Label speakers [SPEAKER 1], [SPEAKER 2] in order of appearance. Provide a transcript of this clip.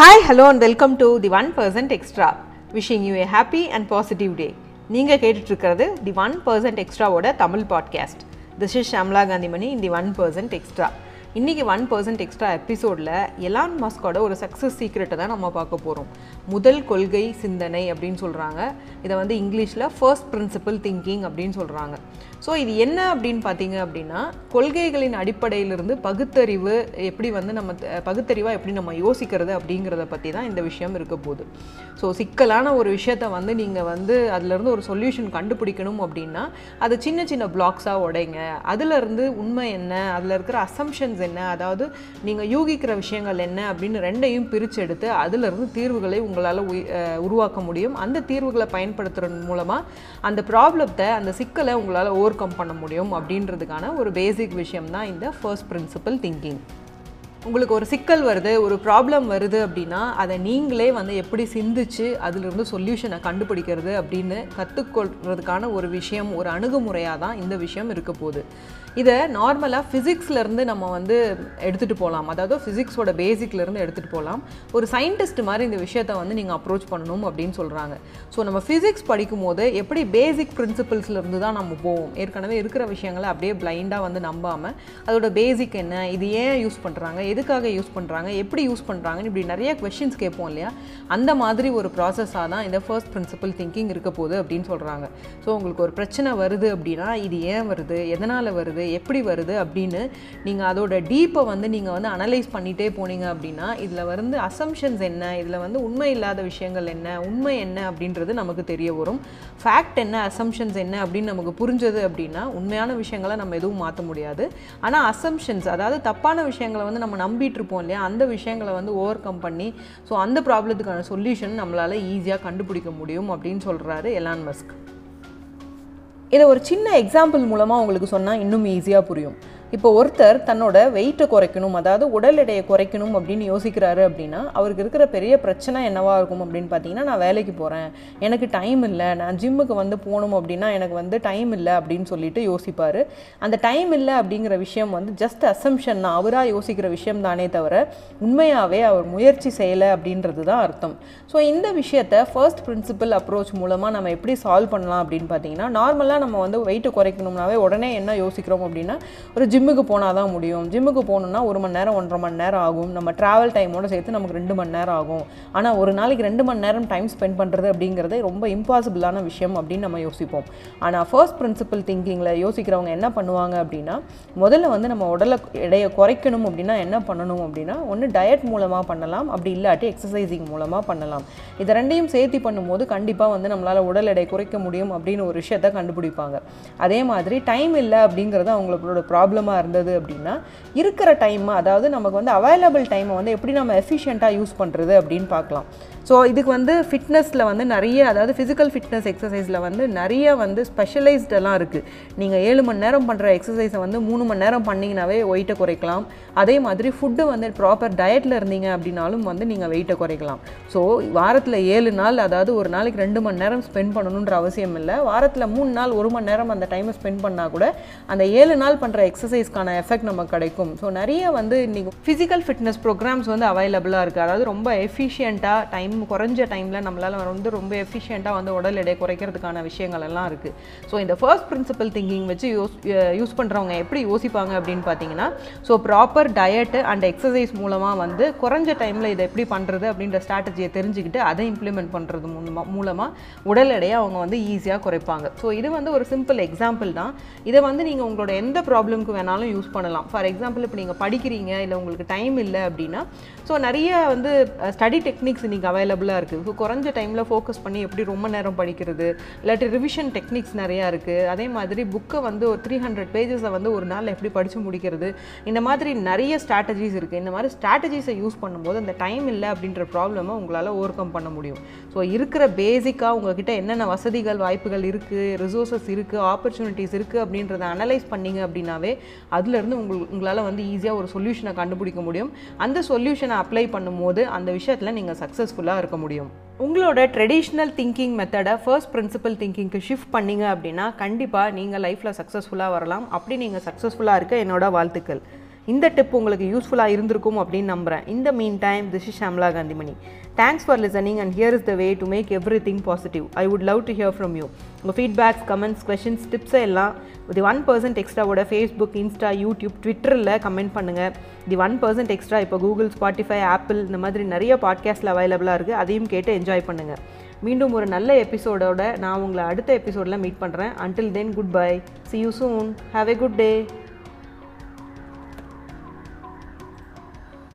[SPEAKER 1] Hi hello and welcome to the one percent extra wishing you a happy and positive day நீங்கள் கேட்டுட்ருக்கிறது the one percent எக்ஸ்ட்ராவோட Tamil podcast this is Shamla Kanthimani in the one percent extra இன்றைக்கி one percent extra எபிசோடில் Elon மாஸ்கோட ஒரு success சீக்ரெட்டை தான் நம்ம பார்க்க போகிறோம் முதல் கொள்கை சிந்தனை அப்படின்னு சொல்கிறாங்க இதை வந்து இங்கிலீஷில் ஃபர்ஸ்ட் பிரின்சிபல் திங்கிங் அப்படின்னு சொல்கிறாங்க ஸோ இது என்ன அப்படின்னு பார்த்தீங்க அப்படின்னா கொள்கைகளின் அடிப்படையிலிருந்து பகுத்தறிவு எப்படி வந்து நம்ம பகுத்தறிவாக எப்படி நம்ம யோசிக்கிறது அப்படிங்கிறத பற்றி தான் இந்த விஷயம் இருக்க போகுது. ஸோ சிக்கலான ஒரு விஷயத்த வந்து நீங்கள் வந்து அதுலேருந்து ஒரு சொல்யூஷன் கண்டுபிடிக்கணும் அப்படின்னா அது சின்ன சின்ன பிளாக்ஸாக உடைங்க. அதுலேருந்து உண்மை என்ன? அதில் இருக்கிற அசம்ஷன்ஸ் என்ன? அதாவது நீங்கள் யூகிக்கிற விஷயங்கள் என்ன அப்படின்னு ரெண்டையும் பிரித்து எடுத்து அதிலிருந்து தீர்வுகளை உங்களால் உருவாக்க முடியும். அந்த தீர்வுகளை பயன்படுத்துறது மூலமாக அந்த ப்ராப்ளத்தை அந்த சிக்கலை உங்களால் ஓவர் கம் பண்ண முடியும் அப்படின்றதுக்கான ஒரு பேசிக் விஷயம் தான் இந்த ஃபர்ஸ்ட் பிரின்சிபல் திங்கிங் உங்களுக்கு ஒரு சிக்கல் வருது ஒரு ப்ராப்ளம் வருது அப்படின்னா அதை நீங்களே வந்து எப்படி சிந்திச்சு அதிலிருந்து சொல்யூஷனை கண்டுபிடிக்கிறது அப்படின்னு கற்றுக்கொள்றதுக்கான ஒரு விஷயம் ஒரு அணுகுமுறையாக தான் இந்த விஷயம் இருக்க போகுது. இதை நார்மலாக ஃபிசிக்ஸ்லேருந்து நம்ம வந்து எடுத்துகிட்டு போகலாம். அதாவது ஃபிசிக்ஸோட பேசிக்லேருந்து எடுத்துகிட்டு போகலாம். ஒரு சயின்டிஸ்ட் மாதிரி இந்த விஷயத்தை வந்து நீங்கள் அப்ரோச் பண்ணணும் அப்படின்னு சொல்கிறாங்க ஸோ நம்ம ஃபிசிக்ஸ் படிக்கும்போது எப்படி பேசிக் பிரின்சிபல்ஸ்லேருந்து தான் நம்ம போவோம்? ஏற்கனவே இருக்கிற விஷயங்களை அப்படியே பிளைண்டாக வந்து நம்பாமல் அதோட பேசிக் என்ன? இது ஏன் யூஸ் பண்ணுறாங்க எதுக்காக யூஸ் பண்ணுறாங்க எப்படி யூஸ் பண்ணுறாங்கன்னு இப்படி நிறைய கொஷின்ஸ் கேட்போம் இல்லையா? அந்த மாதிரி ஒரு ப்ராசஸாக தான் இந்த ஃபர்ஸ்ட் பிரின்சிபல் திங்கிங் இருக்க போகுது அப்படின்னு சொல்கிறாங்க ஸோ உங்களுக்கு ஒரு பிரச்சனை வருது அப்படின்னா இது ஏன் வருது? எதனால் வருது? எப்படி வருது? அப்படின்னு நீங்கள் அதோட டீப்பை வந்து நீங்கள் வந்து அனலைஸ் பண்ணிகிட்டே போனீங்க அப்படின்னா இதில் வந்து அசம்ஷன்ஸ் என்ன? இதில் வந்து உண்மை இல்லாத விஷயங்கள் என்ன? உண்மை என்ன அப்படின்றது நமக்கு தெரிய வரும். ஃபேக்ட் என்ன? அசம்ஷன்ஸ் என்ன? அப்படின்னு நமக்கு புரிஞ்சது அப்படின்னா உண்மையான விஷயங்களை நம்ம எதுவும் மாற்ற முடியாது. ஆனால் அசம்ஷன்ஸ் அதாவது தப்பான விஷயங்களை வந்து நம்ம நம்பிட்டு இருப்போம் இல்லையா? அந்த விஷயங்களை வந்து ஓவர் கம் பண்ணி ஸோ அந்த ப்ராப்ளத்துக்கான சொல்யூஷன் நம்மளால் ஈஸியாக கண்டுபிடிக்க முடியும் அப்படின்னு சொல்கிறாரு எலான் மஸ்க் இதை ஒரு சின்ன எக்ஸாம்பிள் மூலமாக உங்களுக்கு சொன்னால் இன்னும் ஈஸியாக புரியும். இப்போ ஒருத்தர் தன்னோட வெயிட்டை குறைக்கணும் அதாவது உடல் எடையை குறைக்கணும் அப்படின்னு யோசிக்கிறாரு அப்படின்னா அவருக்கு இருக்கிற பெரிய பிரச்சனை என்னவாக இருக்கும் அப்படின்னு பார்த்தீங்கன்னா நான் வேலைக்கு போகிறேன் எனக்கு டைம் இல்லை. நான் ஜிம்முக்கு வந்து போகணும் அப்படின்னா எனக்கு வந்து டைம் இல்லை அப்படின்னு சொல்லிட்டு யோசிப்பார். அந்த டைம் இல்லை அப்படிங்கிற விஷயம் வந்து ஜஸ்ட் அசம்ஷன் தான். அவராக யோசிக்கிற விஷயம் தானே தவிர உண்மையாகவே அவர் முயற்சி செய்யலை அப்படின்றது தான் அர்த்தம். ஸோ இந்த விஷயத்தை ஃபர்ஸ்ட் பிரின்சிபல் அப்ரோச் மூலமாக நம்ம எப்படி சால்வ் பண்ணலாம் அப்படின்னு பார்த்தீங்கன்னா நார்மலாக நம்ம வந்து வெயிட்டை குறைக்கணும்னாவே உடனே என்ன யோசிக்கிறோம் அப்படின்னா ஒரு ஜிம்முக்கு போனால் தான் முடியும். ஜிம்முக்கு போகணுன்னா ஒரு மணி நேரம் ஒன்றரை மணி நேரம் ஆகும். நம்ம ட்ராவல் டைமோடு சேர்த்து நமக்கு ரெண்டு மணி நேரம் ஆகும். ஆனால் ஒரு நாளைக்கு ரெண்டு மணி நேரம் டைம் ஸ்பெண்ட் பண்ணுறது அப்படிங்கிறது ரொம்ப இம்பாசிபிளான விஷயம் அப்படின்னு நம்ம யோசிப்போம். ஆனால் ஃபர்ஸ்ட் பிரின்சிபல் திங்கிங்கில் யோசிக்கிறவங்க என்ன பண்ணுவாங்க அப்படின்னா முதல்ல வந்து நம்ம உடலை எடையை குறைக்கணும் அப்படின்னா என்ன பண்ணணும் அப்படின்னா ஒன்று டயட் மூலமாக பண்ணலாம். அப்படி இல்லாட்டி எக்ஸசைசிங் மூலமாக பண்ணலாம். இதை ரெண்டையும் சேர்த்து பண்ணும்போது கண்டிப்பாக வந்து நம்மளால் உடல் எடை குறைக்க முடியும் அப்படின்னு ஒரு விஷயத்தை கண்டுபிடிப்பாங்க. அதே மாதிரி டைம் இல்லை அப்படிங்கிறது அவங்களோட ப்ராப்ளமாக இருந்தது அப்படின்னா இருக்கிற டைம் அதாவது நமக்கு வந்து அவைலபிள் டைமை வந்து எப்படி நம்ம எஃபிஷியண்ட்டாக யூஸ் பண்ணுறது அப்படின்னு பார்க்கலாம். ஸோ இதுக்கு வந்து ஃபிட்னஸில் வந்து நிறைய அதாவது ஃபிசிக்கல் ஃபிட்னஸ் எக்ஸசைஸில் வந்து நிறைய வந்து ஸ்பெஷலைஸ்டெல்லாம் இருக்குது நீங்கள் ஏழு மணி நேரம் பண்ணுற எக்ஸசைஸை வந்து மூணு மணி நேரம் பண்ணிங்கனாவே வெயிட்டை குறைக்கலாம். அதே மாதிரி ஃபுட்டு வந்து ப்ராப்பர் டயட்டில் இருந்தீங்க அப்படின்னாலும் வந்து நீங்கள் வெயிட்டை குறைக்கலாம். ஸோ வாரத்தில் ஏழு நாள் அதாவது ஒரு நாளைக்கு ரெண்டு மணி நேரம் ஸ்பெண்ட் பண்ணணுன்ற அவசியம் இல்லை. வாரத்தில் மூணு நாள் ஒரு மணி நேரம் அந்த டைமை ஸ்பெண்ட் பண்ணால் கூட அந்த ஏழு நாள் பண்ணுற எக்ஸசைஸ்க்கான எஃபெக்ட் நமக்கு கிடைக்கும். ஸோ நிறைய வந்து இன்றைக்கி ஃபிசிக்கல் ஃபிட்னஸ் ப்ரோக்ராம்ஸ் வந்து அவைலபிளாக இருக்குது அதாவது ரொம்ப எஃபிஷியண்ட்டாக டைம் குறைஞ்ச டைமில் நம்மளால் வந்து ரொம்ப எஃபிஷியண்ட்டாக வந்து உடல் எடை குறைக்கிறதுக்கான விஷயங்கள் எல்லாம் இருக்குது ஸோ இந்த ஃபர்ஸ்ட் பிரின்சிபல் திங்கிங் வச்சு யூஸ் யூஸ் பண்ணுறவங்க எப்படி யோசிப்பாங்க அப்படின்னு பார்த்தீங்கன்னா so proper diet and exercise மூலமாக வந்து குறைஞ்ச டைமில் இதை எப்படி பண்ணுறது அப்படின்ற ஸ்ட்ராட்டஜியை தெரிஞ்சுக்கிட்டு அதை இம்ப்ளிமெண்ட் பண்ணுறது மூலமாக மூலமாக உடல் எடையை அவங்க வந்து ஈஸியாக குறைப்பாங்க. ஸோ இது வந்து ஒரு சிம்பிள் எக்ஸாம்பிள் தான். இதை வந்து நீங்கள் உங்களோட எந்த ப்ராப்ளம்க்கு வேணாலும் யூஸ் பண்ணலாம். ஃபார் எக்ஸாம்பிள் இப்போ நீங்கள் படிக்கிறீங்க இல்லை உங்களுக்கு டைம் இல்லை அப்படின்னா ஸோ நிறைய வந்து ஸ்டடி டெக்னிக்ஸ் இன்றைக்கி அவைலபிளாக இருக்குது ஸோ குறைஞ்ச டைமில் ஃபோக்கஸ் பண்ணி எப்படி ரொம்ப நேரம் படிக்கிறது இல்லாட்டி ரிவிஷன் டெக்னிக்ஸ் நிறையா இருக்குது அதே மாதிரி புக்கை வந்து ஒரு த்ரீ ஹண்ட்ரட் பேஜஸை வந்து ஒரு நாள் எப்படி படித்து முடிக்கிறது இந்த மாதிரி நிறைய ஸ்ட்ராட்டஜிஸ் இருக்குது இந்த மாதிரி ஸ்ட்ராட்டஜிஸை யூஸ் பண்ணும்போது அந்த டைம் இல்லை அப்படின்ற ப்ராப்ளமை உங்களால் ஓவர் கம் பண்ண முடியும். ஸோ இருக்கிற பேசிக்காக உங்ககிட்ட என்னென்ன வசதிகள் வாய்ப்புகள் இருக்குது ரிசோர்ஸஸ் இருக்குது ஆப்பர்ச்சுனிட்டிஸ் இருக்குது அப்படின்றத அனலைஸ் பண்ணிங்க அப்படின்னாவே அதுலேருந்து உங்கள் உங்களால் வந்து ஈஸியாக ஒரு சொல்யூஷனை கண்டுபிடிக்க முடியும். அந்த சொல்யூஷனை அப்ளை பண்ணும்போது அந்த விஷயத்தில் நீங்கள் சக்ஸஸ்ஃபுல்லாக சக்ஸஸ்ஃபுல்லாக இருக்க முடியும். உங்களோட ட்ரெடிஷ்னல் திங்கிங் மெத்தடை ஃபர்ஸ்ட் பிரின்சிபல் திங்கிங்க்கு ஷிஃப்ட் பண்ணிங்க அப்படின்னா கண்டிப்பாக நீங்கள் லைஃப்பில் சக்ஸஸ்ஃபுல்லாக வரலாம். அப்படி நீங்கள் சக்ஸஸ்ஃபுல்லாக இருக்க என்னோட வாழ்த்துக்கள். இந்த டிப் உங்களுக்கு யூஸ்ஃபுல்லாக இருந்திருக்கும் அப்படின்னு நம்புகிறேன் இந்த meantime this is Shamla Kanthimani thanks for listening and here is the way to make everything positive I would love to hear from you உங்கள் ஃபீட்பேக்ஸ் கமெண்ட்ஸ் கொஷின்ஸ் டிப்ஸை எல்லாம் தி ஒன் பர்சன்ட் எக்ஸ்ட்ராவோட ஃபேஸ்புக் இன்ஸ்டா யூடியூப் ட்விட்டரில் comment பண்ணுங்கள் the one percent extra இப்போ Google Spotify Apple இந்த மாதிரி நிறைய பாட்காஸ்ட்டில் அவைலபிளாக இருக்குது அதையும் கேட்டு என்ஜாய் பண்ணுங்கள் மீண்டும் ஒரு நல்ல எபிசோடோட நான் உங்களை அடுத்த எபிசோடில் மீட் பண்ணுறேன் until then good bye see you soon have a good day